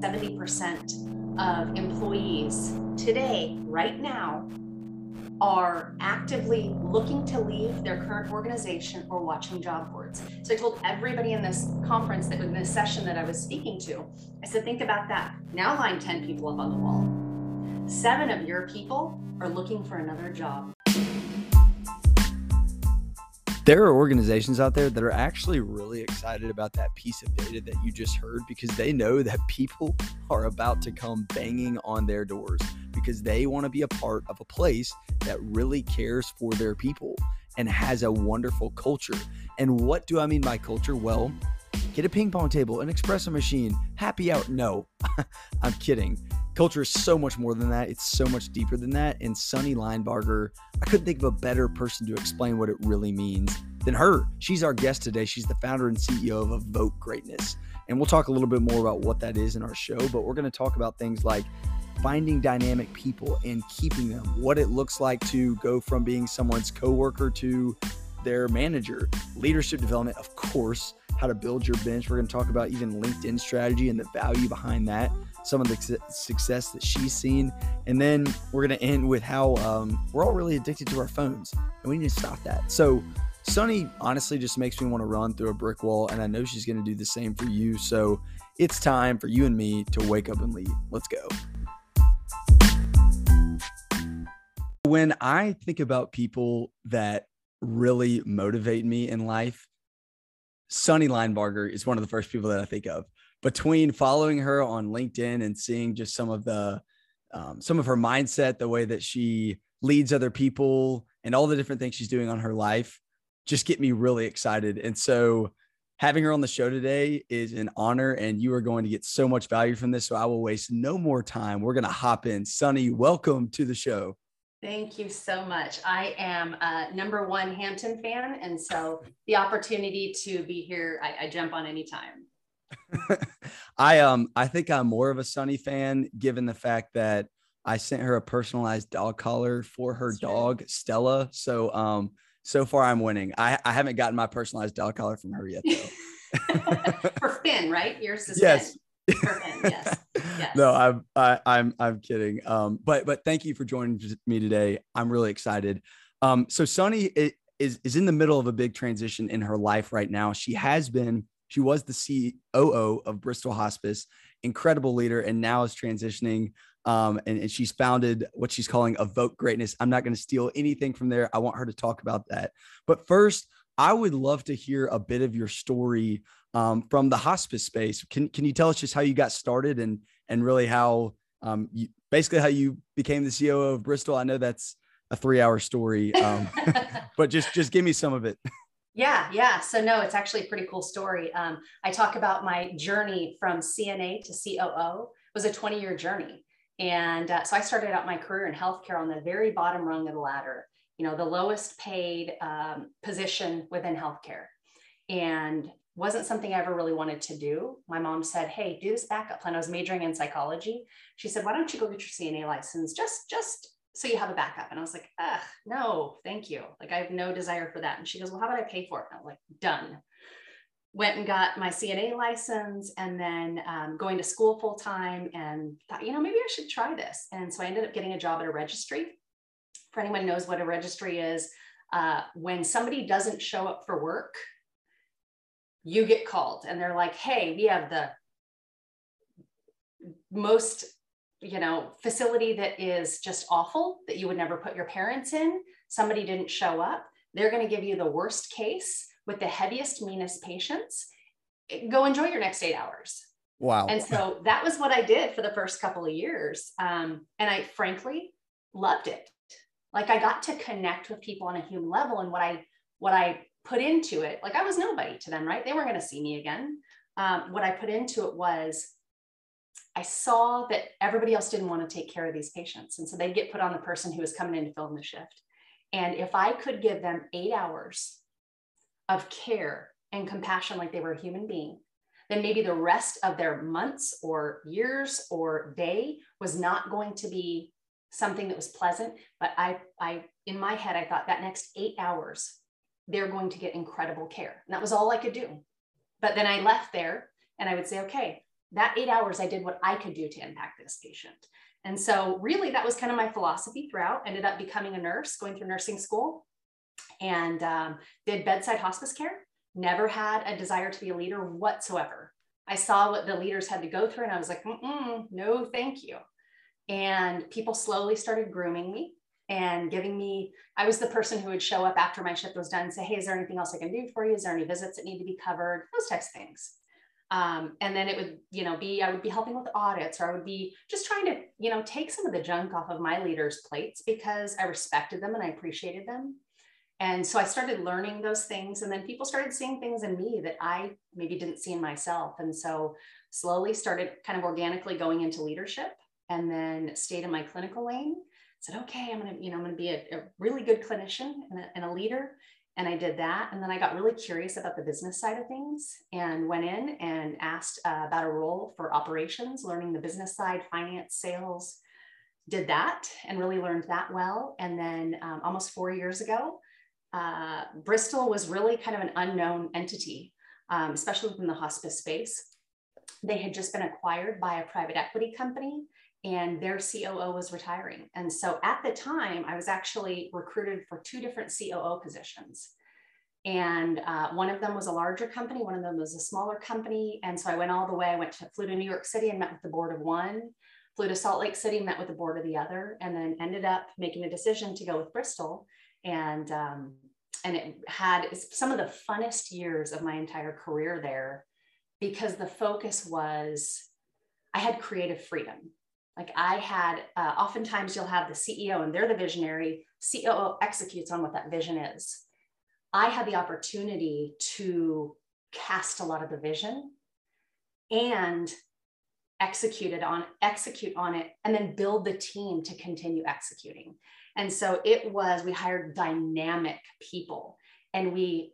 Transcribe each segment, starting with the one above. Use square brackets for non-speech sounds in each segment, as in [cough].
Seventy percent of employees today, right now, are actively looking to leave their current organization or watching job boards. So I told everybody in this conference that in this session that I was speaking to, I said, think about that. Now line 10 people up on the wall. Seven of your people are looking for another job. There are organizations out there that are actually really excited about that piece of data that you just heard because they know that [laughs] people are about to come banging on their doors because they want to be a part of a place that really cares for their people and has a wonderful culture. And what do I mean by culture? Well, get a ping pong table, an espresso machine, happy hour. No, [laughs] I'm kidding. Culture is so much more than that. It's so much deeper than that. And Sonnie Linebarger, I couldn't think of a better person to explain what it really means than her. She's our guest today. She's the founder and CEO of Evoke Greatness. And we'll talk a little bit more about what that is in our show, but we're going to talk about things like finding dynamic people and keeping them, what it looks like to go from being someone's coworker to their manager, leadership development, of course, how to build your bench. We're going to talk about even LinkedIn strategy and the value behind that, some of the success that she's seen. And then we're going to end with how um, we're all really addicted to our phones and we need to stop that. So, Sonnie honestly just makes me want to run through a brick wall, and I know she's going to do the same for you. So, it's time for you and me to wake up and lead. Let's go. When I think about people that really motivate me in life, Sonnie Linebarger is one of the first people that I think of. Between following her on LinkedIn and seeing just some of the um, some of her mindset, the way that she leads other people, and all the different things she's doing on her life, just get me really excited. And so, having her on the show today is an honor, and you are going to get so much value from this. So I will waste no more time. We're going to hop in. Sonnie, welcome to the show. Thank you so much. I am a number one Hampton fan. And so the opportunity to be here, I, I jump on anytime. [laughs] I um I think I'm more of a Sonnie fan given the fact that I sent her a personalized dog collar for her That's dog, true. Stella. So um so far I'm winning. I, I haven't gotten my personalized dog collar from her yet though. [laughs] for Finn, right? Yours is yes. Finn yes. [laughs] yes. No, I'm I, I'm I'm kidding. Um, but but thank you for joining me today. I'm really excited. Um, so Sonnie is is in the middle of a big transition in her life right now. She has been. She was the COO of Bristol Hospice, incredible leader, and now is transitioning. Um, and, and she's founded what she's calling Evoke Greatness. I'm not going to steal anything from there. I want her to talk about that. But first, I would love to hear a bit of your story um, from the hospice space. Can can you tell us just how you got started and and really how um, you, basically how you became the CEO of Bristol? I know that's a three hour story, um, [laughs] but just just give me some of it. Yeah, yeah. So no, it's actually a pretty cool story. Um, I talk about my journey from CNA to COO. It was a 20 year journey. And uh, so I started out my career in healthcare on the very bottom rung of the ladder you know, the lowest paid um, position within healthcare. And wasn't something I ever really wanted to do. My mom said, "Hey, do this backup plan." I was majoring in psychology. She said, "Why don't you go get your CNA license just just so you have a backup?" And I was like, "Ugh, no, thank you. Like I have no desire for that." And she goes, "Well, how about I pay for it?" And I'm like, "Done." Went and got my CNA license, and then um, going to school full time, and thought, you know, maybe I should try this. And so I ended up getting a job at a registry for anyone knows what a registry is, uh, when somebody doesn't show up for work, you get called and they're like, hey, we have the most you know facility that is just awful that you would never put your parents in somebody didn't show up they're going to give you the worst case with the heaviest meanest patients go enjoy your next eight hours wow and so [laughs] that was what i did for the first couple of years um, and i frankly loved it like I got to connect with people on a human level and what I what I put into it, like I was nobody to them, right? They weren't going to see me again. Um, what I put into it was I saw that everybody else didn't want to take care of these patients. And so they'd get put on the person who was coming in to fill in the shift. And if I could give them eight hours of care and compassion like they were a human being, then maybe the rest of their months or years or day was not going to be something that was pleasant. But I, I, in my head, I thought that next eight hours, they're going to get incredible care. And that was all I could do. But then I left there and I would say, okay, that eight hours, I did what I could do to impact this patient. And so, really, that was kind of my philosophy throughout. Ended up becoming a nurse, going through nursing school, and um, did bedside hospice care. Never had a desire to be a leader whatsoever. I saw what the leaders had to go through, and I was like, no, thank you. And people slowly started grooming me and giving me, I was the person who would show up after my shift was done and say, Hey, is there anything else I can do for you? Is there any visits that need to be covered? Those types of things. Um, and then it would, you know, be, I would be helping with audits or I would be just trying to, you know, take some of the junk off of my leaders' plates because I respected them and I appreciated them. And so I started learning those things. And then people started seeing things in me that I maybe didn't see in myself. And so slowly started kind of organically going into leadership and then stayed in my clinical lane said, okay, I'm to, you know, I'm to be a, a, really good clinician and a, and a leader. And I did that. And then I got really curious about the business side of things and went in and asked uh, about a role for operations, learning the business side, finance, sales. Did that and really learned that well. And then um, almost four years ago, uh, Bristol was really kind of an unknown entity, um, especially within the hospice space. They had just been acquired by a private equity company and their COO was retiring. And so at the time, I was actually recruited for two different COO positions. And uh, one of them was a larger company, one of them was a smaller company. And so I went all the way. I went to flew to New York City and met with the board of one, flew to Salt Lake City, met with the board of the other, and then ended up making a decision to go with Bristol. And um, and it had some of the funnest years of my entire career there because the focus was I had creative freedom like I had, uh, oftentimes you'll have the CEO and they're the visionary, COO executes on what that vision is. I had the opportunity to cast a lot of the vision and execute it on execute on it and then build the team to continue executing and so it was we hired dynamic people and we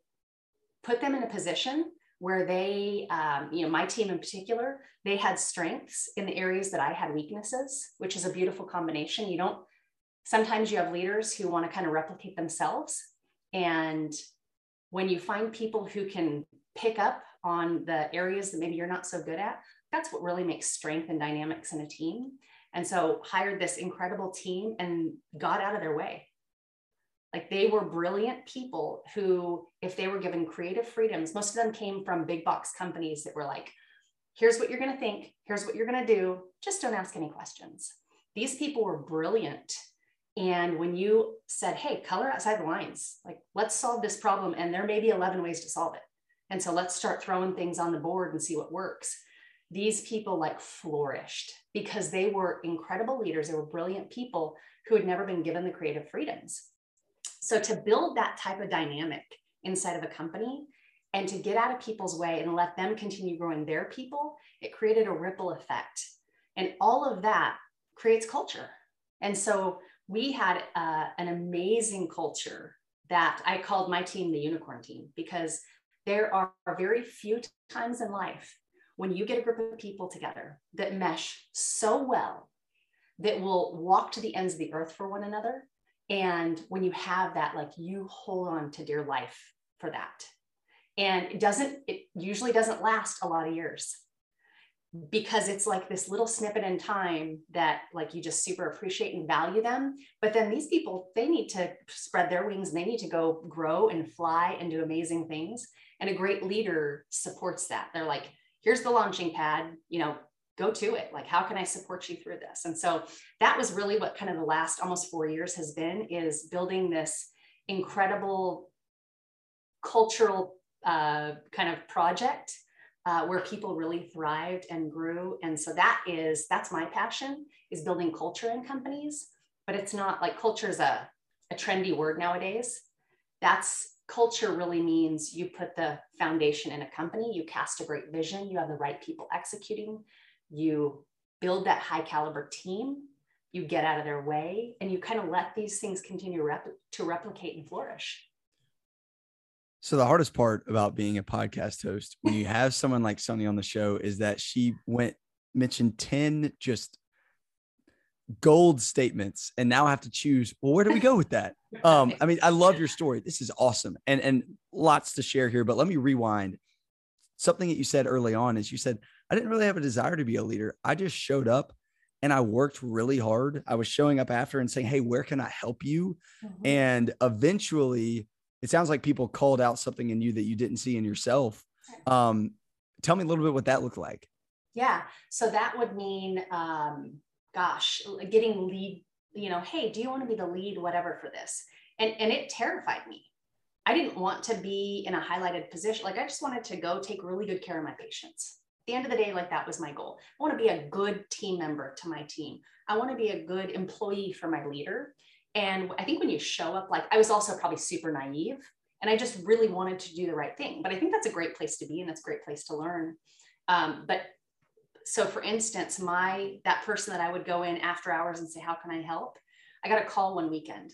put them in a position where they, um, you know, my team in particular, they had strengths in the areas that I had weaknesses, which is a beautiful combination. You don't, sometimes you have leaders who want to kind of replicate themselves. And when you find people who can pick up on the areas that maybe you're not so good at, that's what really makes strength and dynamics in a team. And so hired this incredible team and got out of their way. Like they were brilliant people who, if they were given creative freedoms, most of them came from big box companies that were like, here's what you're going to think, here's what you're going to do, just don't ask any questions. These people were brilliant. And when you said, hey, color outside the lines, like let's solve this problem, and there may be 11 ways to solve it. And so let's start throwing things on the board and see what works. These people like flourished because they were incredible leaders. They were brilliant people who had never been given the creative freedoms. So to build that type of dynamic inside of a company and to get out of people's way and let them continue growing their people, it created a ripple effect. And all of that creates culture. And so we had uh, an amazing culture that I called my team the unicorn team because there are very few times in life when you get a group of people together that mesh so well that will walk to the ends of the earth for one another and when you have that, like you hold on to dear life for that. And it doesn't, it usually doesn't last a lot of years because it's like this little snippet in time that like you just super appreciate and value them. But then these people they need to spread their wings and they need to go grow and fly and do amazing things. And a great leader supports that. They're like here's the launching pad you know go to it. Like how can i support you through this? And so that was really what kind of the last almost four years has been is building this incredible cultural uh, kind of project uh, where people really thrived and grew. And so that is that's my passion is building culture in companies. But it's not like culture is a, a trendy word nowadays. That's culture really means you put the foundation in a company you cast a great vision you have the right people executing you build that high caliber team, you get out of their way, and you kind of let these things continue rep- to replicate and flourish. So the hardest part about being a podcast host when you have someone like Sonnie on the show is that she went mentioned 10 just gold statements and now I have to choose well where do we go with that? [laughs] Um I mean I love your story. This is awesome and and lots to share here but let me rewind. Something that you said early on is you said, I didn't really have a desire to be a leader. I just showed up and I worked really hard. I was showing up after and saying, Hey, where can I help you? Mm-hmm. And eventually, it sounds like people called out something in you that you didn't see in yourself. Um, tell me a little bit what that looked like. Yeah. So that would mean, um, gosh, getting lead, you know, hey, do you want to be the lead, whatever, for this? And, and it terrified me. I didn't want to be in a highlighted position. Like I just wanted to go take really good care of my patients. At the end of the day, like that was my goal. I want to be a good team member to my team. I want to be a good employee for my leader. And I think when you show up, like I was also probably super naive and I just really wanted to do the right thing. But I think that's a great place to be and that's a great place to learn. Um, but so for instance, my that person that I would go in after hours and say, How can I help? I got a call one weekend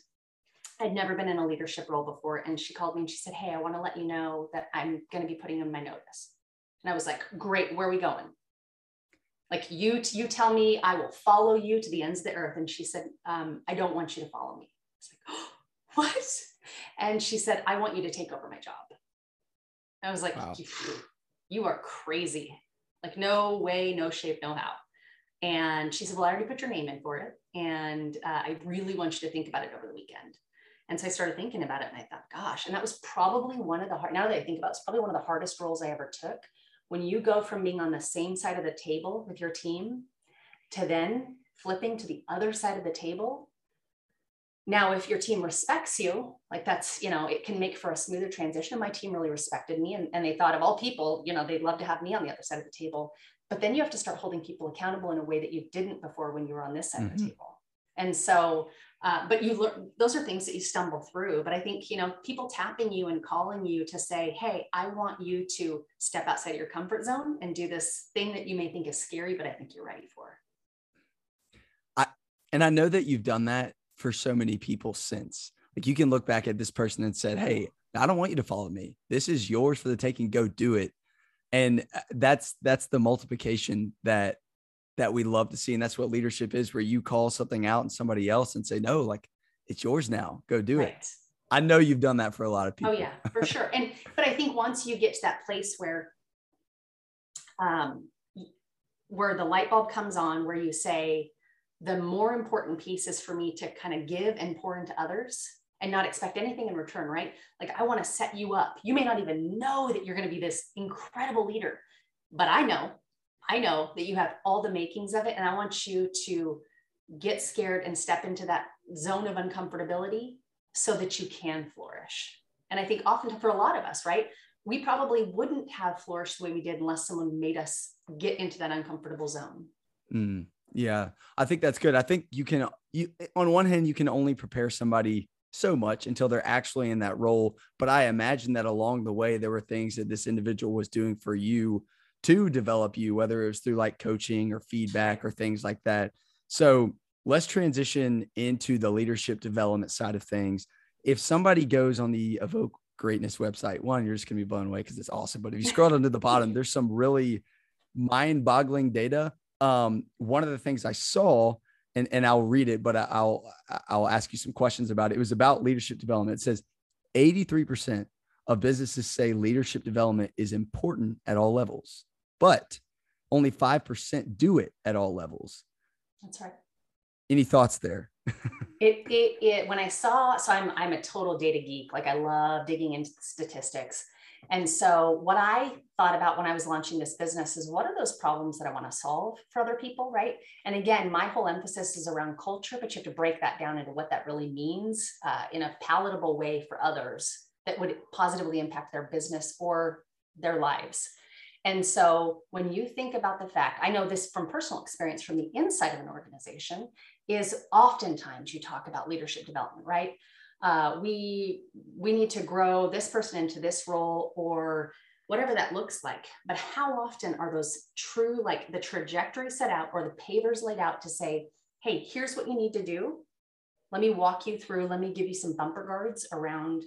I'd never been in a leadership role before. And she called me and she said, Hey, I want to let you know that I'm going to be putting in my notice. And I was like, Great, where are we going? Like you, you tell me I will follow you to the ends of the earth. And she said, um, I don't want you to follow me. I was like, oh, [gasps] What? And she said, I want you to take over my job. I was like, wow. You are crazy. Like, no way, no shape, no how. And she said, Well, I already put your name in for it. And uh, I really want you to think about it over the weekend. And so I started thinking about it and I thought, gosh, and that was probably one of the hard, now that I think about it, it's probably one of the hardest roles I ever took. When you go from being on the same side of the table with your team to then flipping to the other side of the table. Now, if your team respects you, like that's, you know, it can make for a smoother transition. My team really respected me and, and they thought of all people, you know, they'd love to have me on the other side of the table. But then you have to start holding people accountable in a way that you didn't before when you were on this side mm-hmm. of the mm-hmm. table. And so uh, but you learn those are things that you stumble through but i think you know people tapping you and calling you to say hey i want you to step outside of your comfort zone and do this thing that you may think is scary but i think you're ready for. I and i know that you've done that for so many people since. Like you can look back at this person and said hey i don't want you to follow me. This is yours for the taking. Go do it. And uh, that's that's the multiplication that that we love to see. And that's what leadership is, where you call something out and somebody else and say, no, like it's yours now. Go do right. it. I know you've done that for a lot of oh, people. Oh yeah, [laughs] for sure. And, but I think once you get to that place where, um, where the light bulb comes on, where you say, the more important piece is for me to kind of give and pour into others and not expect anything in return, right? Like I want to set you up. You may not even know that you're going to be this incredible leader, but I know I know that you have all the makings of it, and I want you to get scared and step into that zone of uncomfortability so that you can flourish. And I think often for a lot of us, right, we probably wouldn't have flourished the way we did unless someone made us get into that uncomfortable zone. Mm, yeah, I think that's good. I think you can, you on one hand, you can only prepare somebody so much until they're actually in that role. But I imagine that along the way, there were things that this individual was doing for you to develop you, whether it was through like coaching or feedback or things like that. So let's transition into the leadership development side of things. If somebody goes on the Evoke Greatness website, one, you're just going to be blown away because it's awesome. But if you scroll down to the bottom, there's some really mind boggling data. Um, one of the things I saw, and, and I'll read it, but I'll, I'll ask you some questions about it. It was about leadership development. It says 83% of businesses say leadership development is important at all levels, but only 5% do it at all levels. That's right. Any thoughts there? [laughs] it, it, it, when I saw, so I'm, I'm a total data geek. Like I love digging into statistics. And so what I thought about when I was launching this business is what are those problems that I want to solve for other people, right? And again, my whole emphasis is around culture, but you have to break that down into what that really means uh, in a palatable way for others that would positively impact their business or their lives. And so when you think about the fact, I know this from personal experience from the inside of an organization, is oftentimes you talk about leadership development, right? Uh, we we need to grow this person into this role or whatever that looks like. But how often are those true, like the trajectory set out or the pavers laid out to say, hey, here's what you need to do. Let me walk you through, let me give you some bumper guards around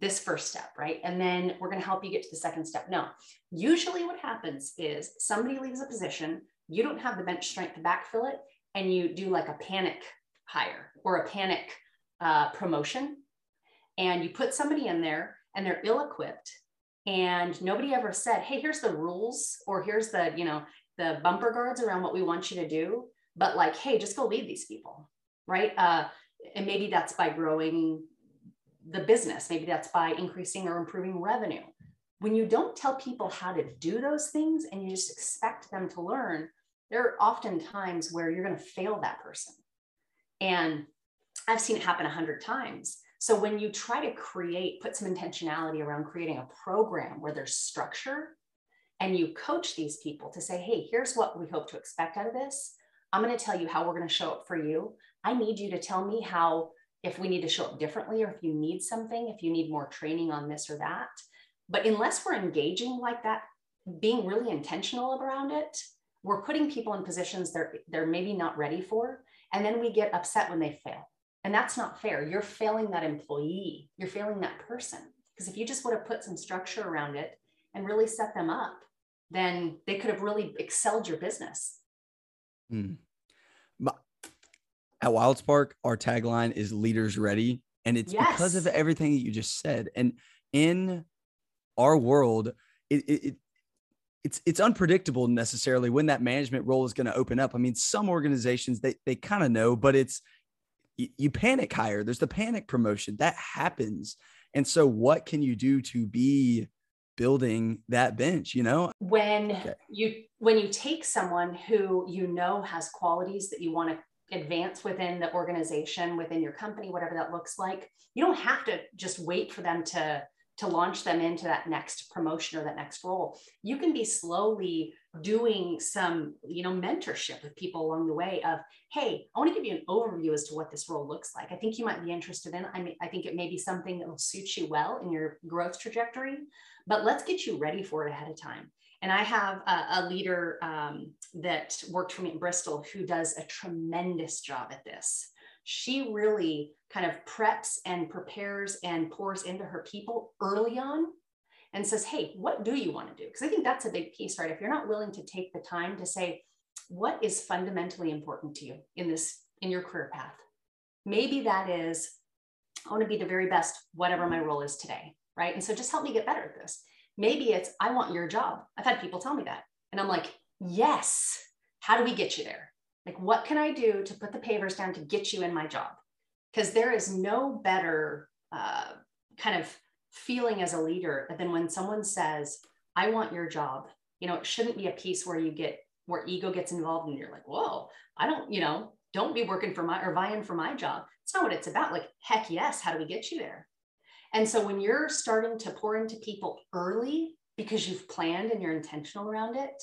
this first step, right? And then we're going to help you get to the second step. No, usually what happens is somebody leaves a position, you don't have the bench strength to backfill it, and you do like a panic hire or a panic uh, promotion. And you put somebody in there and they're ill equipped and nobody ever said hey here's the rules or here's the you know the bumper guards around what we want you to do but like hey just go lead these people right uh, and maybe that's by growing the business maybe that's by increasing or improving revenue when you don't tell people how to do those things and you just expect them to learn there are often times where you're going to fail that person and i've seen it happen a hundred times so when you try to create, put some intentionality around creating a program where there's structure and you coach these people to say, hey, here's what we hope to expect out of this. I'm going to tell you how we're going to show up for you. I need you to tell me how, if we need to show up differently or if you need something, if you need more training on this or that. But unless we're engaging like that, being really intentional around it, we're putting people in positions they're, they're maybe not ready for. And then we get upset when they fail. And that's not fair. You're failing that employee, you're failing that person. Because if you just would have put some structure around it and really set them up, then they could have really excelled your business. Hmm. At WildSpark, our tagline is leaders ready. And it's yes. because of everything that you just said. And in our world, it, it, it's it's unpredictable necessarily when that management role is going to open up. I mean, some organizations they they kind of know, but it's you, you panic hire. There's the panic promotion that happens. And so, what can you do to be building that bench? You know, when okay. you when you take someone who you know has qualities that you want to advance within the organization, within your company, whatever that looks like, you don't have to just wait for them to to launch them into that next promotion or that next role. You can be slowly doing some you know mentorship with people along the way of hey i want to give you an overview as to what this role looks like. I think you might be interested in i mean i think it may be something that will suit you well in your growth trajectory but let's get you ready for it ahead of time. And I have a, a leader um, that worked for me in Bristol who does a tremendous job at this she really kind of preps and prepares and pours into her people early on and says, Hey, what do you want to do? Because I think that's a big piece, right? If you're not willing to take the time to say, what is fundamentally important to you in this, in your career path? Maybe that is, I want to be the very best, whatever my role is today, right? And so just help me get better at this. Maybe it's, I want your job. I've had people tell me that. And I'm like, yes. How do we get you there? Like, what can I do to put the pavers down to get you in my job? Because there is no better uh, kind of feeling as a leader than when someone says, I want your job. You know, it shouldn't be a piece where you get where ego gets involved and you're like, whoa, I don't, you know, don't be working for my or vying for my job. It's not what it's about. Like, heck yes, how do we get you there? And so when you're starting to pour into people early because you've planned and you're intentional around it,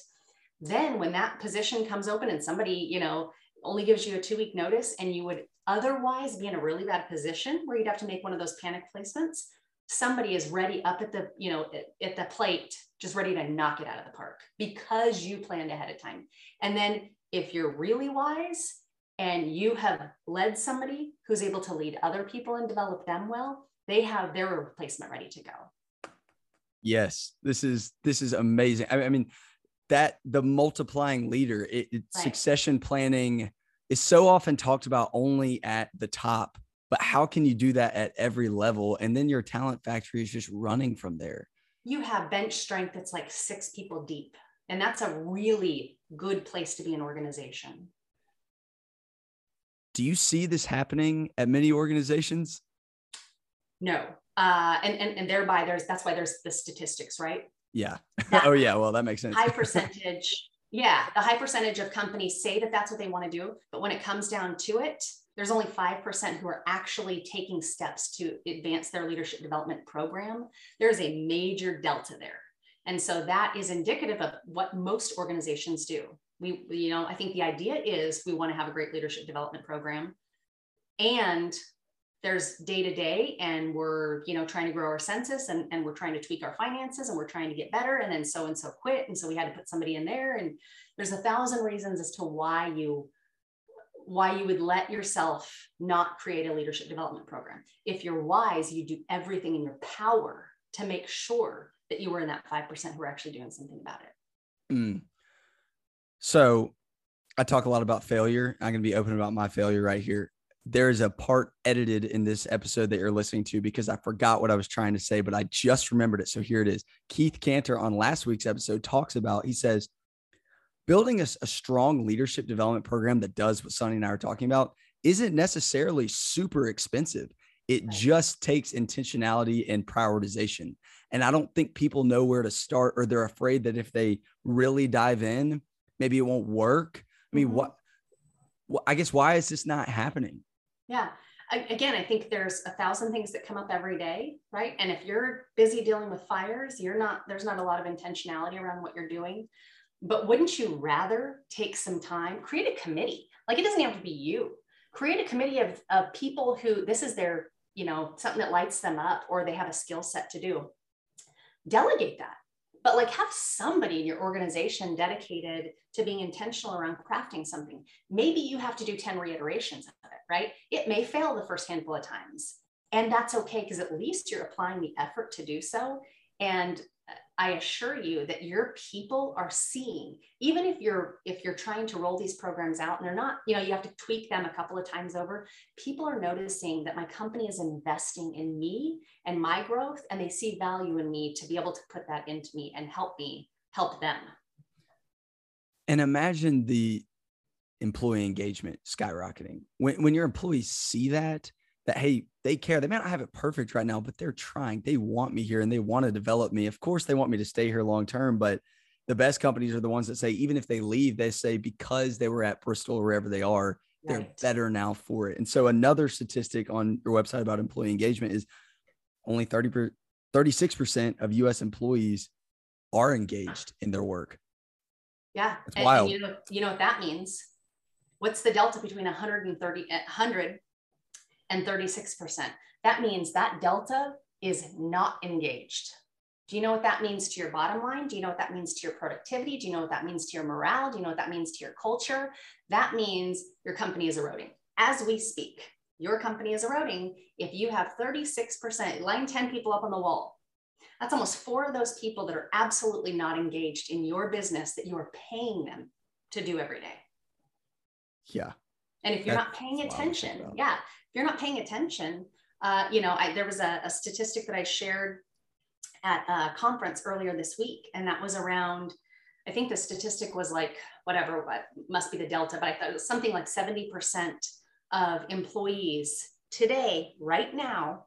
then when that position comes open and somebody you know only gives you a two week notice and you would otherwise be in a really bad position where you'd have to make one of those panic placements somebody is ready up at the you know at, the plate just ready to knock it out of the park because you planned ahead of time. And then if you're really wise and you have led somebody who's able to lead other people and develop them well they have their replacement ready to go. Yes this is this is amazing. I mean that the multiplying leader, it, it right. succession planning is so often talked about only at the top, but how can you do that at every level? And then your talent factory is just running from there. You have bench strength that's like six people deep. And that's a really good place to be an organization. Do you see this happening at many organizations? No. Uh, and, and, and thereby there's, that's why there's the statistics, right? Yeah. [laughs] oh, yeah. Well, that makes sense. high percentage. Yeah. The high percentage of companies say that that's what they want to do. But when it comes down to it, there's only 5% who are actually taking steps to advance their leadership development program. There's a major delta there. And so that is indicative of what most organizations do. We, you know, I think the idea is we want to have a great leadership development program and there's day to day and we're you know trying to grow our census and, and we're trying to tweak our finances and we're trying to get better and then so and so quit and so we had to put somebody in there. And there's a thousand reasons as to why you why you would let yourself not create a leadership development program. If you're wise you do everything in your power to make sure that you were in that 5% who are actually doing something about it. Mm. so i talk a lot about failure. I'm going to be open about my failure right here there's a part edited in this episode that you're listening to because I forgot what I was trying to say, but I just remembered it. So here it is. Keith Cantor on last week's episode talks about, he says, building a, a strong leadership development program that does what Sonnie and I are talking about isn't necessarily super expensive. It just takes intentionality and prioritization. And I don't think people know where to start or they're afraid that if they really dive in, maybe it won't work. I mean, mm-hmm. what, I guess, why is this not happening? Yeah. Again, I think there's a thousand things that come up every day, right? And if you're busy dealing with fires, you're not, there's not a lot of intentionality around what you're doing. But wouldn't you rather take some time, create a committee? Like it doesn't have to be you. Create a committee of, of people who this is their, you know, something that lights them up or they have a skill set to do. Delegate that but like have somebody in your organization dedicated to being intentional around crafting something. Maybe you have to do 10 reiterations of it, right? It may fail the first handful of times. And that's okay because at least you're applying the effort to do so. And uh, I assure you that your people are seeing, even if you're if you're trying to roll these programs out and they're not, you know, you have to tweak them a couple of times over, people are noticing that my company is investing in me and my growth, and they see value in me to be able to put that into me and help me help them. And imagine the employee engagement skyrocketing. When when your employees see that, that hey they care they may not have it perfect right now but they're trying. They want me here and they want to develop me. Of course they want me to stay here long term but the best companies are the ones that say even if they leave they say because they were at bristol or wherever they are they're right. better now for it. And so another statistic on your website about employee engagement is only 30 per, 36% of us employees are engaged in their work. Yeah it's wild and you know, you know what that means what's the delta between 130 100 and 36%. That means that delta is not engaged. Do you know what that means to your bottom line? Do you know what that means to your productivity? Do you know what that means to your morale? Do you know what that means to your culture? That means your company is eroding. As we speak, your company is eroding. If you have 36%, line 10 people up on the wall, that's almost four of those people that are absolutely not engaged in your business that you are paying them to do every day. Yeah. And if you're that's not paying attention, yeah, if you're not paying attention, uh, you know, I, there was a, a statistic that I shared at a conference earlier this week, and that was around, I think the statistic was like, whatever, what must be the delta, but I thought it was something like 70% of employees today, right now,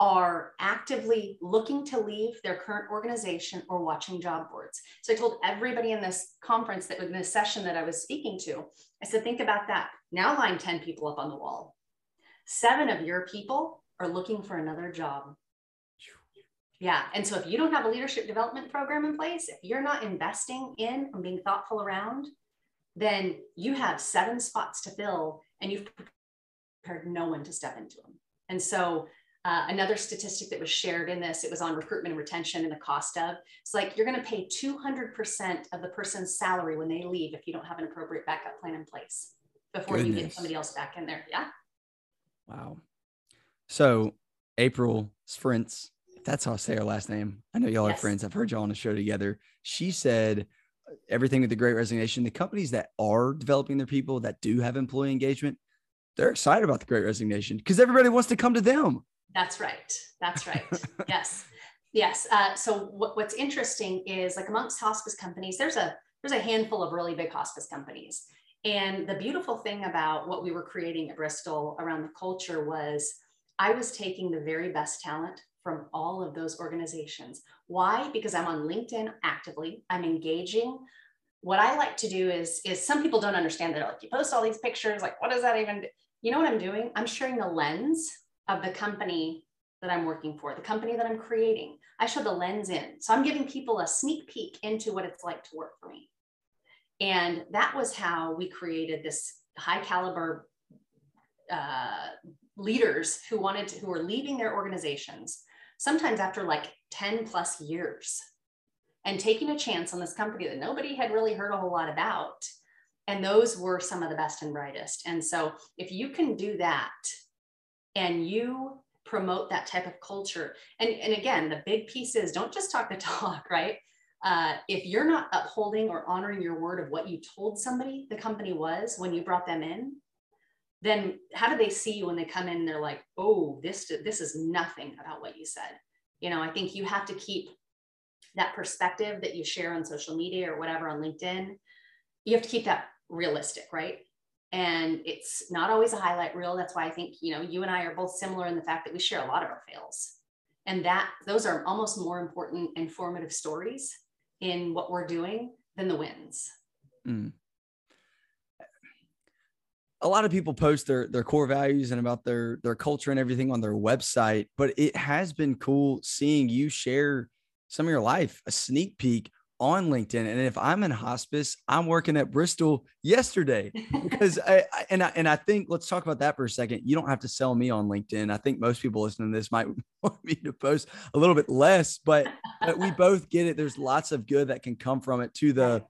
are actively looking to leave their current organization or watching job boards. So I told everybody in this conference that in this session that I was speaking to, I said, think about that. Now line 10 people up on the wall seven of your people are looking for another job. Yeah. And so if you don't have a leadership development program in place, if you're not investing in and being thoughtful around, then you have seven spots to fill and you've prepared no one to step into them. And so uh, another statistic that was shared in this, it was on recruitment and retention and the cost of. It's like you're going to pay 200% of the person's salary when they leave if you don't have an appropriate backup plan in place before Goodness. you get somebody else back in there. Yeah. Wow. So April Sprintz, if that's how I say her last name. I know y'all yes. are friends. I've heard y'all on the show together. She said everything with the great resignation, the companies that are developing their people that do have employee engagement, they're excited about the great resignation because everybody wants to come to them. That's right. That's right. [laughs] yes. Yes. Uh, so what, what's interesting is like amongst hospice companies, there's a there's a handful of really big hospice companies and the beautiful thing about what we were creating at Bristol around the culture was I was taking the very best talent from all of those organizations. Why? Because I'm on LinkedIn actively, I'm engaging. What I like to do is, is some people don't understand that like you post all these pictures, like what does that even do? You know what I'm doing? I'm sharing the lens of the company that I'm working for, the company that I'm creating. I show the lens in. So I'm giving people a sneak peek into what it's like to work for me. And that was how we created this high caliber uh, leaders who wanted to, who were leaving their organizations, sometimes after like 10 plus years, and taking a chance on this company that nobody had really heard a whole lot about. And those were some of the best and brightest. And so if you can do that and you promote that type of culture, and, and again, the big piece is don't just talk the [laughs] talk, right? uh, if you're not upholding or honoring your word of what you told somebody the company was when you brought them in, then how do they see you when they come in they're like, oh, this this is nothing about what you said. You know, I think you have to keep that perspective that you share on social media or whatever on LinkedIn. You have to keep that realistic, right? And it's not always a highlight reel. That's why I think, you know, you and I are both similar in the fact that we share a lot of our fails. And that those are almost more important and formative stories in what we're doing than the wins. Mm a lot of people post their their core values and about their their culture and everything on their website but it has been cool seeing you share some of your life a sneak peek on linkedin and if i'm in hospice i'm working at bristol yesterday because I, [laughs] I, and I and i think let's talk about that for a second you don't have to sell me on linkedin i think most people listening to this might [laughs] want me to post a little bit less but but we [laughs] both get it there's lots of good that can come from it to the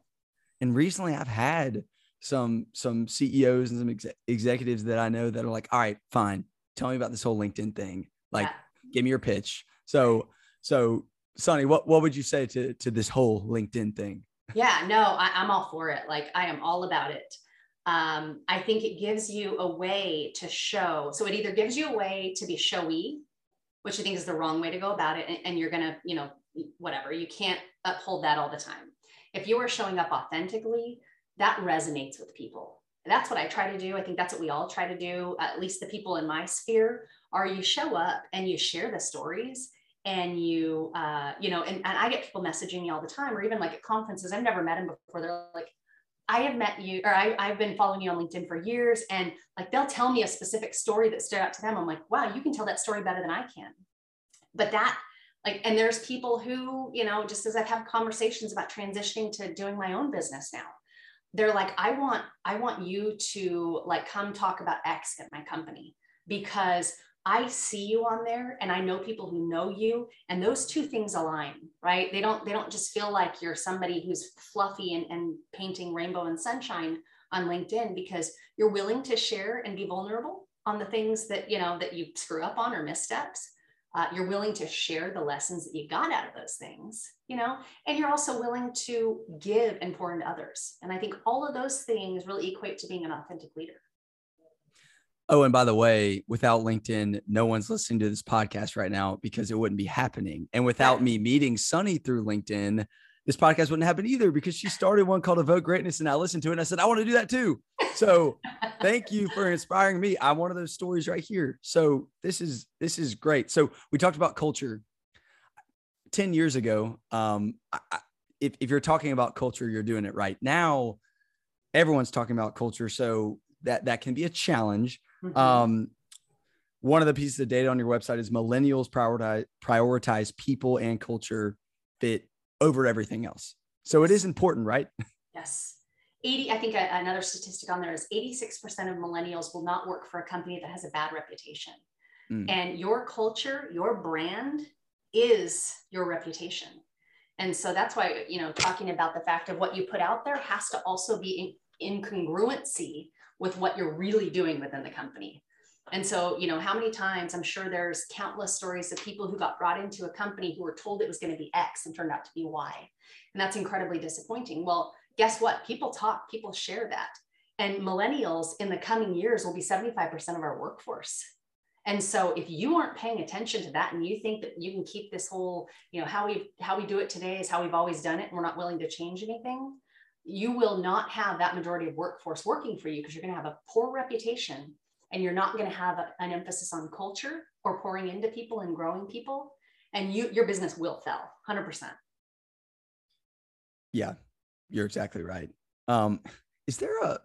and recently i've had some some CEOs and some ex- executives that I know that are like, all right, fine, tell me about this whole LinkedIn thing. Like, yeah. give me your pitch. So so Sonnie, what what would you say to to this whole LinkedIn thing? Yeah, no, I, I'm all for it. Like I am all about it. Um, I think it gives you a way to show. So it either gives you a way to be showy, which I think is the wrong way to go about it, and, and you're gonna, you know, whatever. You can't uphold that all the time. If you are showing up authentically, that resonates with people. That's what I try to do. I think that's what we all try to do, at least the people in my sphere, are you show up and you share the stories and you, uh, you know, and, and I get people messaging me all the time, or even like at conferences, I've never met them before. They're like, I have met you, or I, I've been following you on LinkedIn for years. And like, they'll tell me a specific story that stood out to them. I'm like, wow, you can tell that story better than I can. But that, like, and there's people who, you know, just as I've had conversations about transitioning to doing my own business now, they're like i want i want you to like come talk about x at my company because i see you on there and i know people who know you and those two things align right? They don't they don't just feel like you're somebody who's fluffy and, and painting rainbow and sunshine on linkedin because you're willing to share and be vulnerable on the things that you know that you screw up on or missteps. Uh, you're willing to share the lessons that you got out of those things you know and you're also willing to give and pour into others. And i think all of those things really equate to being an authentic leader oh and by the way without linkedin no one's listening to this podcast right now because it wouldn't be happening and without me meeting Sonnie through linkedin this podcast wouldn't happen either because she started one called Evoke Greatness and I listened to it and I said, I want to do that too. So thank you for inspiring me. I'm one of those stories right here. So this is this is great. So we talked about culture 10 years ago. Um, I, if, if you're talking about culture, you're doing it right. Now everyone's talking about culture. So that that can be a challenge. Mm-hmm. Um, one of the pieces of data on your website is millennials prioritize prioritize people and culture fit over everything else. So it is important, right? [laughs] Yes. 80, I think another statistic on there is 86% of millennials will not work for a company that has a bad reputation. Mm. And your culture, your brand is your reputation. And so that's why, you know, talking about the fact of what you put out there has to also be in, in congruency with what you're really doing within the company. And so, you know, how many times I'm sure there's countless stories of people who got brought into a company who were told it was going to be X and turned out to be Y. And that's incredibly disappointing. Well, guess what? People talk, people share that. And millennials in the coming years will be 75% of our workforce. And so if you aren't paying attention to that and you think that you can keep this whole, you know, how we how we do it today is how we've always done it and we're not willing to change anything, you will not have that majority of workforce working for you because you're going to have a poor reputation and you're not going to have a, an emphasis on culture or pouring into people and growing people and you your business will fail 100% yeah you're exactly right. Um is there a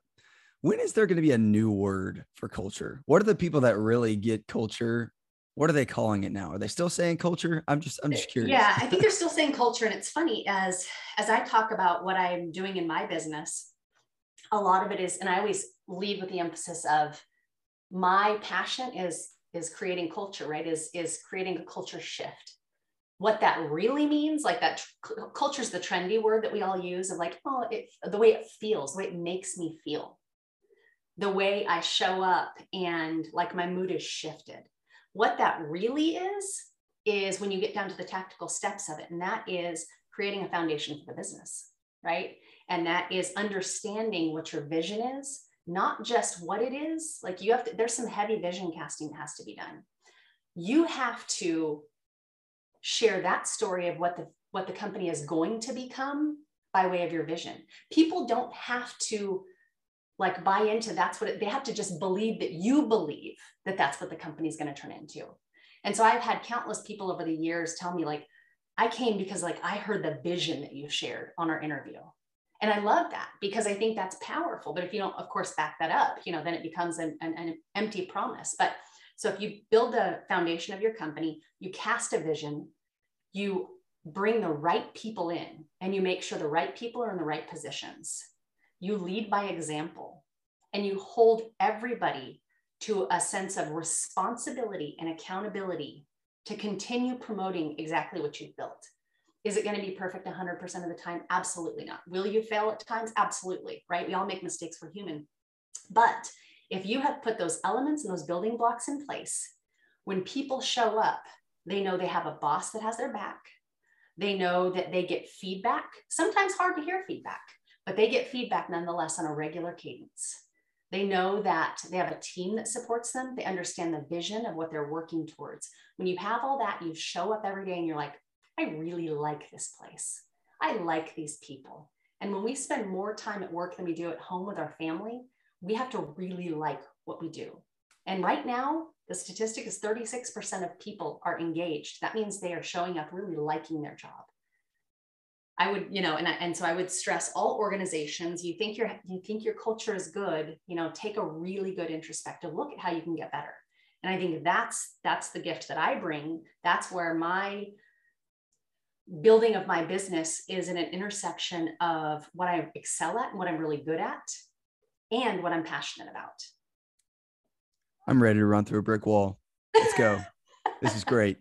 when is there going to be a new word for culture? What are the people that really get culture what are they calling it now? Are they still saying culture? I'm just i'm just curious. yeah i think they're still saying culture and it's funny as as i talk about what i'm doing in my business a lot of it is and i always lead with the emphasis of my passion is is creating culture right? Is is creating a culture shift. What that really means like that culture is the trendy word that we all use of like oh it the way it feels the way it makes me feel. The way i show up and like my mood is shifted what that really is is when you get down to the tactical steps of it and that is creating a foundation for the business right and that is understanding what your vision is not just what it is. Like you have to, there's some heavy vision casting that has to be done. You have to share that story of what the what the company is going to become by way of your vision. People don't have to like buy into that's what it, they have to just believe that you believe that that's what the company is going to turn into. And so I've had countless people over the years tell me like I came because like I heard the vision that you shared on our interview. And I love that because I think that's powerful. But if you don't, of course, back that up, you know, then it becomes an, an, an empty promise. But so if you build the foundation of your company, you cast a vision, you bring the right people in and you make sure the right people are in the right positions. You lead by example and you hold everybody to a sense of responsibility and accountability to continue promoting exactly what you've built. Is it going to be perfect 100% of the time? Absolutely not. Will you fail at times? Absolutely, right? We all make mistakes, we're human. But if you have put those elements and those building blocks in place, when people show up, they know they have a boss that has their back. They know that they get feedback, sometimes hard to hear feedback, but they get feedback nonetheless on a regular cadence. They know that they have a team that supports them. They understand the vision of what they're working towards. When you have all that, you show up every day and you're like, I really like this place. I like these people. And when we spend more time at work than we do at home with our family, we have to really like what we do. And right now, the statistic is 36% of people are engaged. That means they are showing up really liking their job. I would, you know, and, I, and so I would stress all organizations, you think your you think your culture is good, you know, take a really good introspective look at how you can get better. And I think that's that's the gift that I bring. That's where my building of my business is in an intersection of what I excel at and what I'm really good at and what I'm passionate about. I'm ready to run through a brick wall. Let's go. [laughs] this is great.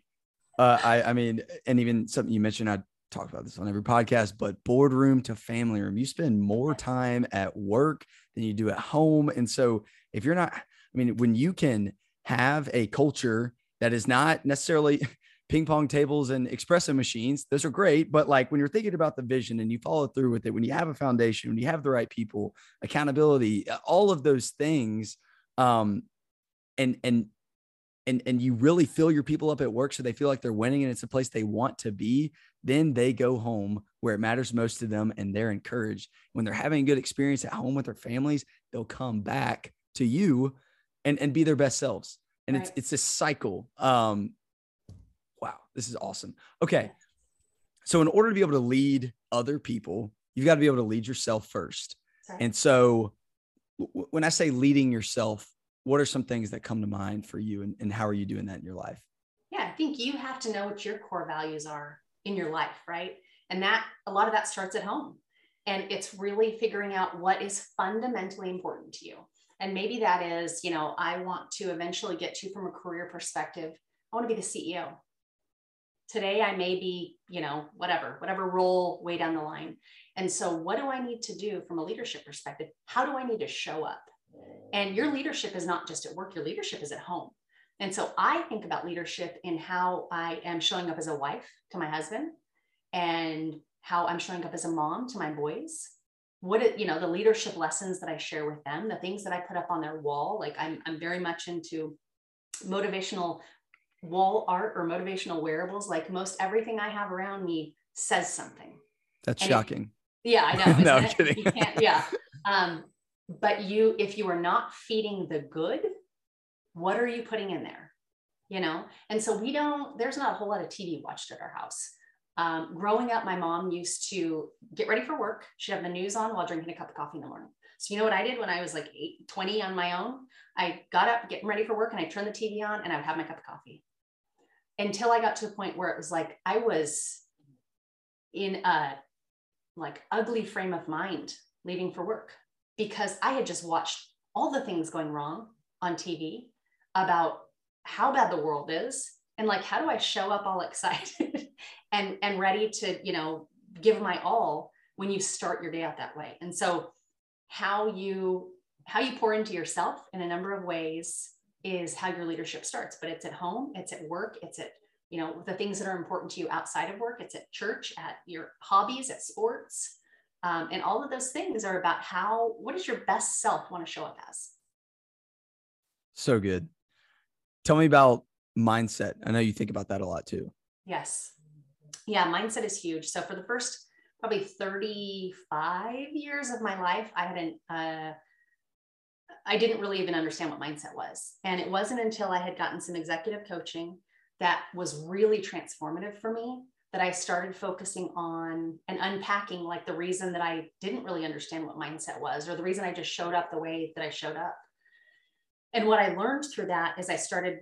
Uh, I, I mean, and even something you mentioned, I talk about this on every podcast, but boardroom to family room, you spend more time at work than you do at home. And so if you're not, I mean, when you can have a culture that is not necessarily [laughs] ping pong tables and espresso machines, those are great. But like when you're thinking about the vision and you follow through with it, when you have a foundation, when you have the right people, accountability, all of those things, um, and and and and you really fill your people up at work so they feel like they're winning and it's a place they want to be then they go home where it matters most to them and they're encouraged. When they're having a good experience at home with their families they'll come back to you and and be their best selves. And right. it's it's a cycle. Um wow this is awesome. Okay. So in order to be able to lead other people you've got to be able to lead yourself first. Sorry. and so w- when i say leading yourself what are some things that come to mind for you and, and how are you doing that in your life? Yeah, I think you have to know what your core values are in your life, right? And that a lot of that starts at home. And it's really figuring out what is fundamentally important to you. And maybe that is, you know, I want to eventually get to from a career perspective, I want to be the CEO. Today, I may be, you know, whatever, whatever role way down the line. And so, what do I need to do from a leadership perspective? How do I need to show up? And your leadership is not just at work, your leadership is at home. And so I think about leadership in how I am showing up as a wife to my husband and how I'm showing up as a mom to my boys. What it, you know, the leadership lessons that I share with them, the things that I put up on their wall. Like I'm, I'm very much into motivational wall art or motivational wearables. Like most everything I have around me says something. That's and shocking. It, yeah, I know. [laughs] no, I'm kidding. yeah. Um, but you if you are not feeding the good what are you putting in there? You know? And so we don't there's not a whole lot of tv watched at our house. Um, growing up my mom used to get ready for work. She'd have the news on while drinking a cup of coffee in the morning. So you know what i did when i was like eight, 20 on my own? I got up getting ready for work and i turned the tv on and i would have my cup of coffee. Until i got to a point where it was like i was in a like ugly frame of mind leaving for work because I had just watched all the things going wrong on TV about how bad the world is and like how do I show up all [laughs] excited and and ready to, you know, give my all when you start your day out that way. And so how you how you pour into yourself in a number of ways is how your leadership starts, but it's at home, it's at work, it's at you know the things that are important to you outside of work, it's at church, at your hobbies, at sports, Um, and all of those things are about how, what does your best self want to show up as? So good. Tell me about mindset. I know you think about that a lot too. Yes. Yeah, mindset is huge. So for the first probably 35 years of my life, I hadn't, uh, I didn't really even understand what mindset was. And it wasn't until I had gotten some executive coaching that was really transformative for me that I started focusing on and unpacking like the reason that I didn't really understand what mindset was, or the reason I just showed up the way that I showed up. And what I learned through that is I started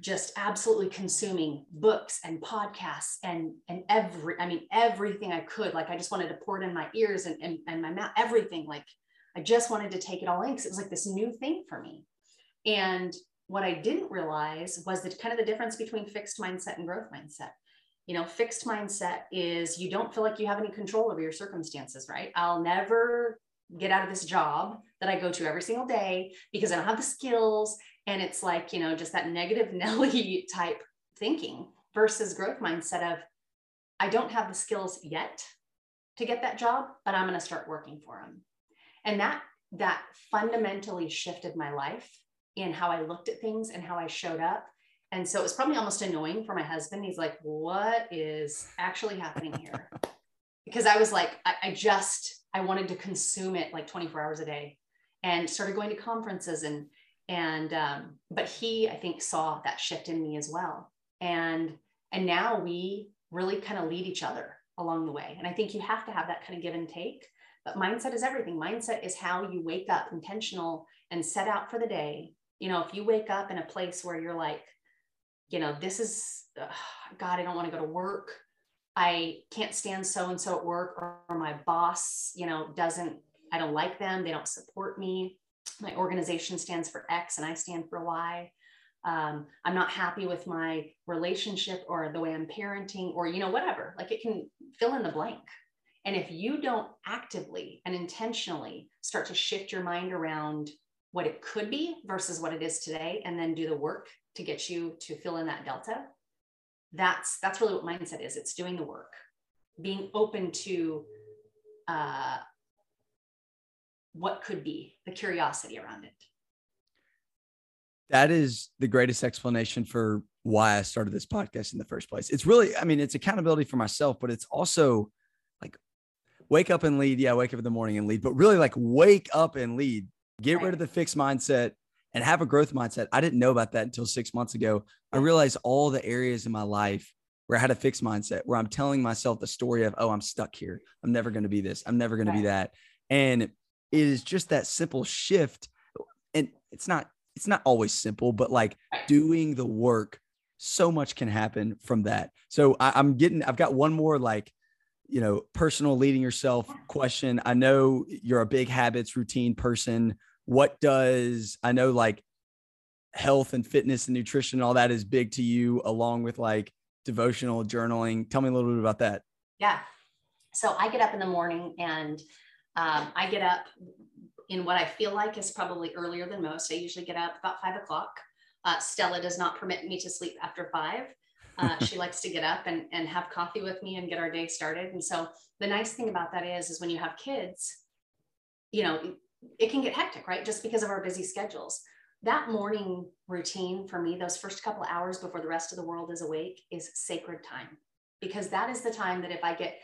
just absolutely consuming books and podcasts and and every i mean everything i could. Like i just wanted to pour it in my ears and, and, and my mouth everything. Like i just wanted to take it all in because it was like this new thing for me. And what i didn't realize was that kind of the difference between fixed mindset and growth mindset. You know fixed mindset is you don't feel like you have any control over your circumstances right? I'll never get out of this job that i go to every single day because i don't have the skills and it's like you know just that negative [laughs] nelly type thinking versus growth mindset of i don't have the skills yet to get that job but i'm going to start working for them and that that fundamentally shifted my life in how i looked at things and how i showed up and so it was probably almost annoying for my husband. He's like, what is actually happening here? Because I was like, I, I, just, I wanted to consume it like 24 hours a day and started going to conferences and, and, um, but he, I think saw that shift in me as well. And, and now we really kind of lead each other along the way. And I think you have to have that kind of give and take, but mindset is everything. Mindset is how you wake up intentional and set out for the day. You know, if you wake up in a place where you're like, you know, this is, ugh, God, I don't want to go to work. I can't stand so and so at work, or, my boss, you know, doesn't, I don't like them. They don't support me. My organization stands for X and I stand for Y. Um, I'm not happy with my relationship or the way I'm parenting, or, you know, whatever. Like it can fill in the blank. And if you don't actively and intentionally start to shift your mind around what it could be versus what it is today, and then do the work to get you to fill in that delta that's that's really what mindset is. It's doing the work being open to uh, what could be the curiosity around it. That is the greatest explanation for why i started this podcast in the first place. It's really i mean it's accountability for myself but it's also like wake up and lead. Yeah wake up in the morning and lead but really like wake up and lead. Get right. rid of the fixed mindset and have a growth mindset. I didn't know about that until six months ago. I realized all the areas in my life where I had a fixed mindset, where I'm telling myself the story of, oh, I'm stuck here. I'm never going to be this. I'm never going to be that. And it is just that simple shift. And it's not, it's not always simple, but like doing the work, so much can happen from that. So I, I'm getting, I've got one more like, you know, personal leading yourself question. I know you're a big habits routine person what does I know like health and fitness and nutrition and all that is big to you along with like devotional journaling. Tell me a little bit about that. Yeah. So I get up in the morning and um, I get up in what I feel like is probably earlier than most. I usually get up about five o'clock. Uh, Stella does not permit me to sleep after five. Uh, [laughs] she likes to get up and, and have coffee with me and get our day started. And so the nice thing about that is, is when you have kids, you know, it can get hectic, right? Just because of our busy schedules. That morning routine for me, those first couple hours before the rest of the world is awake, is sacred time because that is the time that if I get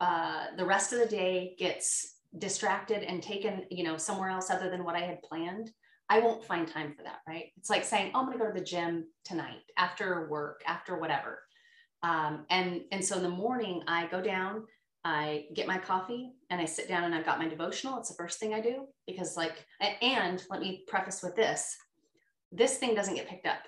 uh, the rest of the day gets distracted and taken, you know, somewhere else other than what I had planned, I won't find time for that, right? It's like saying, oh, I'm going to go to the gym tonight after work, after whatever. Um, and and so in the morning, I go down, I get my coffee and I sit down and I've got my devotional. It's the first thing I do because, like, and let me preface with this this thing doesn't get picked up.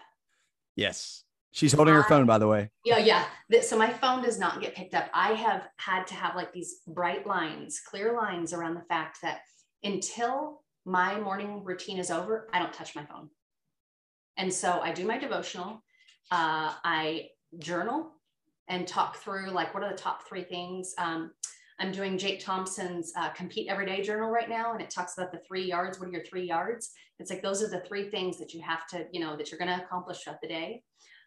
Yes. She's holding her phone, by the way. Yeah, yeah. So my phone does not get picked up. I have had to have like these bright lines, clear lines around the fact that until my morning routine is over, I don't touch my phone. And so I do my devotional. Uh, I journal and talk through like what are the top three things. Um, I'm doing Jake Thompson's uh, Compete Everyday Journal right now, and it talks about the three yards. What are your three yards? It's like those are the three things that you have to, you know, that you're going to accomplish throughout the day.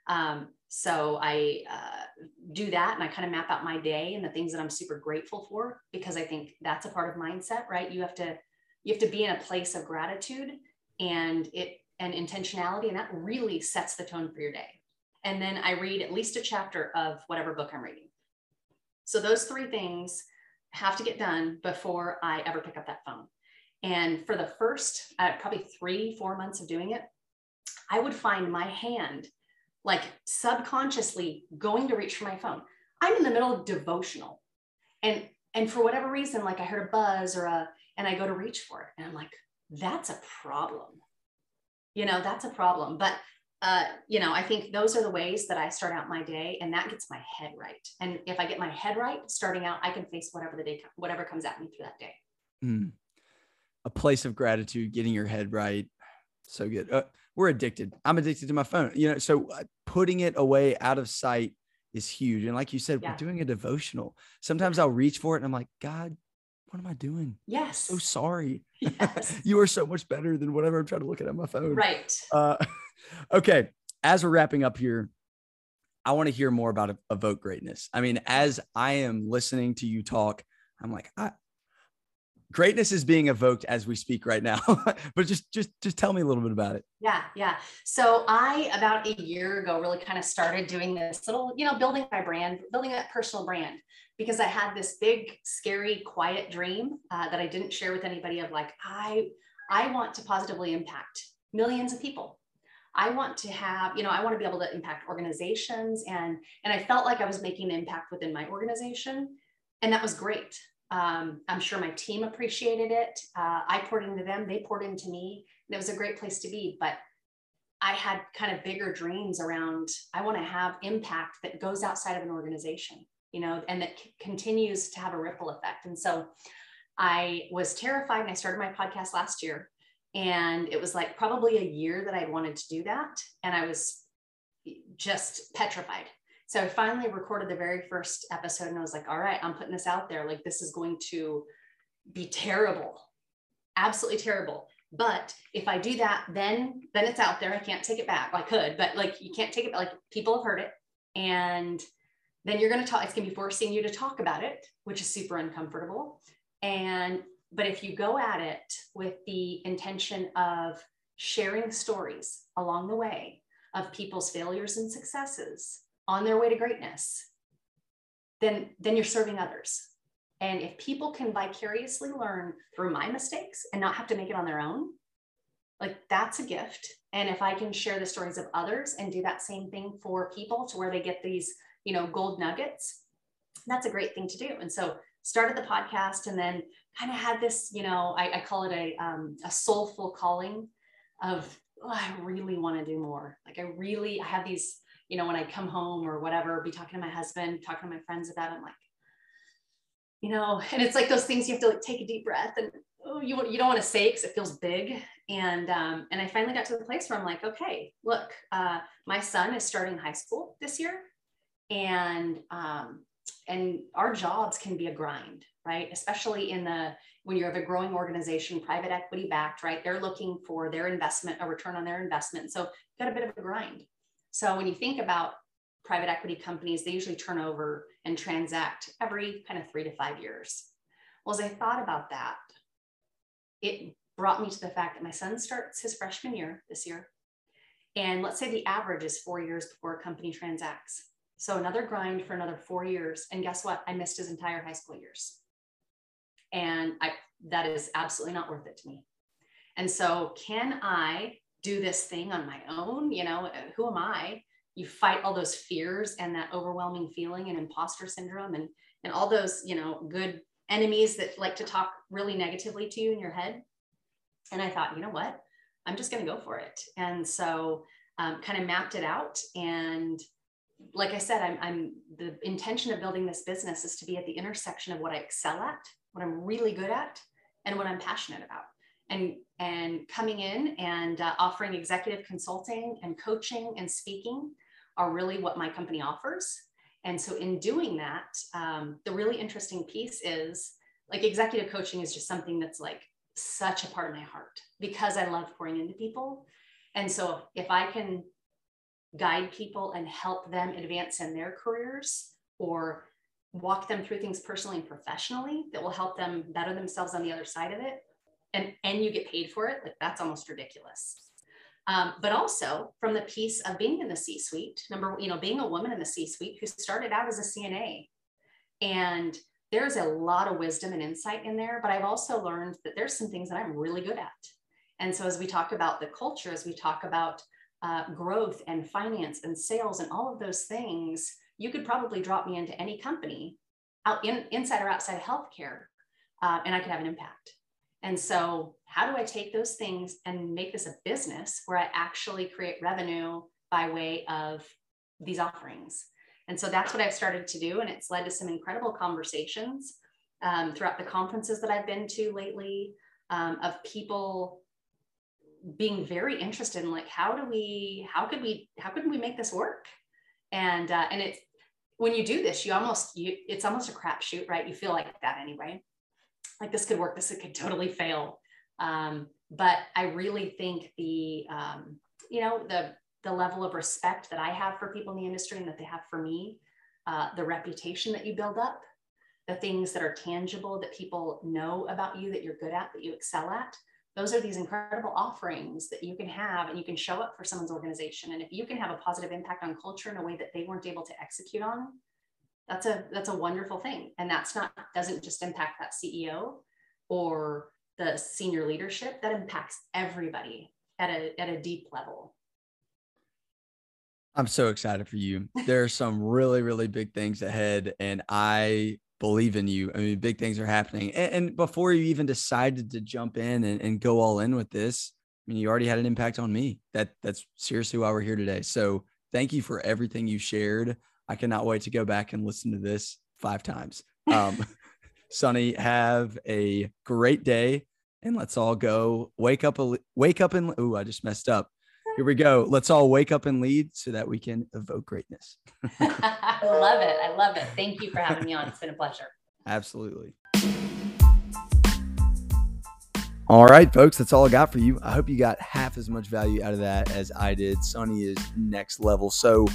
Um, So I uh, do that and I kind of map out my day and the things that I'm super grateful for because I think that's a part of mindset, right? You have to you have to be in a place of gratitude and it and intentionality and that really sets the tone for your day. And then I read at least a chapter of whatever book I'm reading. So those three things have to get done before I ever pick up that phone. And for the first uh, probably three, four months of doing it, I would find my hand like subconsciously going to reach for my phone. I'm in the middle of devotional. And and for whatever reason, like I heard a buzz or a, and I go to reach for it. And I'm like, that's a problem. You know, that's a problem. But uh, you know, I think those are the ways that I start out my day, and that gets my head right. And if I get my head right, starting out, I can face whatever the day, whatever comes at me through that day. Mm. A place of gratitude, getting your head right, so good. Uh, we're addicted. I'm addicted to my phone. You know, so uh, putting it away out of sight is huge. And like you said, yeah. we're doing a devotional. Sometimes I'll reach for it and I'm like, God, what am I doing? Yes. so sorry. [laughs] Yes. you are so much better than whatever I'm trying to look at on my phone. Right. Uh, [laughs] okay. As we're wrapping up here, I want to hear more about evoke greatness. I mean, as I am listening to you talk, I'm like, I, greatness is being evoked as we speak right now [laughs] but just just just tell me a little bit about it yeah yeah so i about a year ago really kind of started doing this little you know building my brand building that personal brand because i had this big scary quiet dream uh, that i didn't share with anybody of like i i want to positively impact millions of people i want to have you know i want to be able to impact organizations and and i felt like i was making an impact within my organization and that was great um, I'm sure my team appreciated it. Uh, I poured into them, they poured into me, and it was a great place to be. But I had kind of bigger dreams around I want to have impact that goes outside of an organization, you know, and that c- continues to have a ripple effect. And so I was terrified and I started my podcast last year. And it was like probably a year that I'd wanted to do that. And I was just petrified so I finally recorded the very first episode and I was like, all right, I'm putting this out there. Like, this is going to be terrible, absolutely terrible. But if I do that, then then it's out there. I can't take it back. I could, but like you can't take it. Like people have heard it, and then you're going to talk. It's going to be forcing you to talk about it, which is super uncomfortable. And but if you go at it with the intention of sharing stories along the way of people's failures and successes, on their way to greatness, then, then you're serving others. And if people can vicariously learn through my mistakes and not have to make it on their own, like that's a gift. And if I can share the stories of others and do that same thing for people to where they get these, you know, gold nuggets, that's a great thing to do. And so started the podcast and then kind of had this, you know, I, I call it a, um, a soulful calling of, oh, I really want to do more. Like I really, I have these you know, when I come home or whatever, be talking to my husband, talking to my friends about it, I'm like, you know, and it's like those things you have to like take a deep breath and oh, you, you don't want to say because it feels big. And, um, and I finally got to the place where I'm like, okay, look, uh, my son is starting high school this year and, um, and our jobs can be a grind, right? Especially in the, when you're of a growing organization, private equity backed, right? They're looking for their investment, a return on their investment. So got a bit of a grind. So when you think about private equity companies, they usually turn over and transact every kind of three to five years. Well, as I thought about that, it brought me to the fact that my son starts his freshman year this year. And let's say the average is four years before a company transacts. So another grind for another four years. And guess what? I missed his entire high school years. And I that is absolutely not worth it to me. And so can I do this thing on my own you know who am i you fight all those fears and that overwhelming feeling and imposter syndrome and and all those you know good enemies that like to talk really negatively to you in your head and i thought you know what i'm just going to go for it and so um, kind of mapped it out and like i said I'm, I'm the intention of building this business is to be at the intersection of what i excel at what i'm really good at and what i'm passionate about. And and coming in and uh, offering executive consulting and coaching and speaking are really what my company offers. And so in doing that um, the really interesting piece is like executive coaching is just something that's like such a part of my heart because i love pouring into people. And so if i can guide people and help them advance in their careers or walk them through things personally and professionally that will help them better themselves on the other side of it. And and you get paid for it. Like that's almost ridiculous. Um, but also from the piece of being in the c suite number you know being a woman in the c suite who started out as a cna and there's a lot of wisdom and insight in there but i've also learned that there's some things that i'm really good at. And so as we talk about the culture as we talk about uh, growth and finance and sales and all of those things you could probably drop me into any company out in, inside or outside of healthcare, uh, and I could have an impact. And so, how do I take those things and make this a business where I actually create revenue by way of these offerings? And so that's what I've started to do, and it's led to some incredible conversations um, throughout the conferences that I've been to lately um, of people being very interested in like how do we how could we how could we make this work and uh, and it's when you do this, you almost you it's almost a crapshoot, right? You feel like that anyway. Like this could work, this could totally fail. Um, but I really think the um, you know the the level of respect that I have for people in the industry and that they have for me, uh, the reputation that you build up, the things that are tangible that people know about you that you're good at, that you excel at. Those are these incredible offerings that you can have and you can show up for someone's organization. And if you can have a positive impact on culture in a way that they weren't able to execute on, that's a that's a wonderful thing. And that's not doesn't just impact that CEO or the senior leadership, that impacts everybody at a at a deep level. I'm so excited for you. There are some really, really big things ahead, and I believe in you. I mean, big things are happening. And, and before you even decided to jump in and, and, go all in with this, I mean, you already had an impact on me. That that's seriously why we're here today. So thank you for everything you shared. I cannot wait to go back and listen to this five times. Um, [laughs] [laughs] Sonnie, have a great day, and let's all go wake up. A, wake up and oh, I just messed up. Here we go. Let's all wake up and lead so that we can evoke greatness. [laughs] I love it. I love it. Thank you for having me on. It's been a pleasure. Absolutely. All right, folks, that's all I got for you. I hope you got half as much value out of that as I did. Sonnie is next level. So,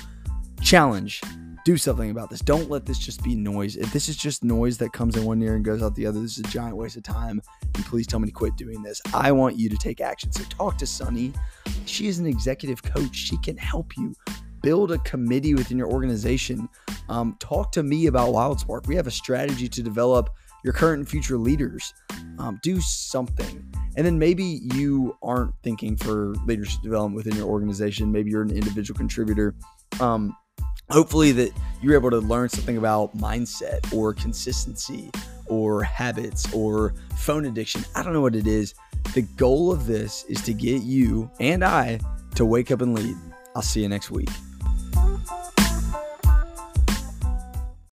challenge do something about this. Don't let this just be noise. If this is just noise that comes in one ear and goes out the other, this is a giant waste of time. And please tell me to quit doing this. I want you to take action. So talk to Sonnie. She is an executive coach. She can help you build a committee within your organization. Um, talk to me about WildSpark. We have a strategy to develop your current and future leaders. Um, do something. And then maybe you aren't thinking for leadership development within your organization. Maybe you're an individual contributor. Um, hopefully that you're able to learn something about mindset or consistency or habits or phone addiction. I don't know what it is. The goal of this is to get you and I to wake up and lead. I'll see you next week.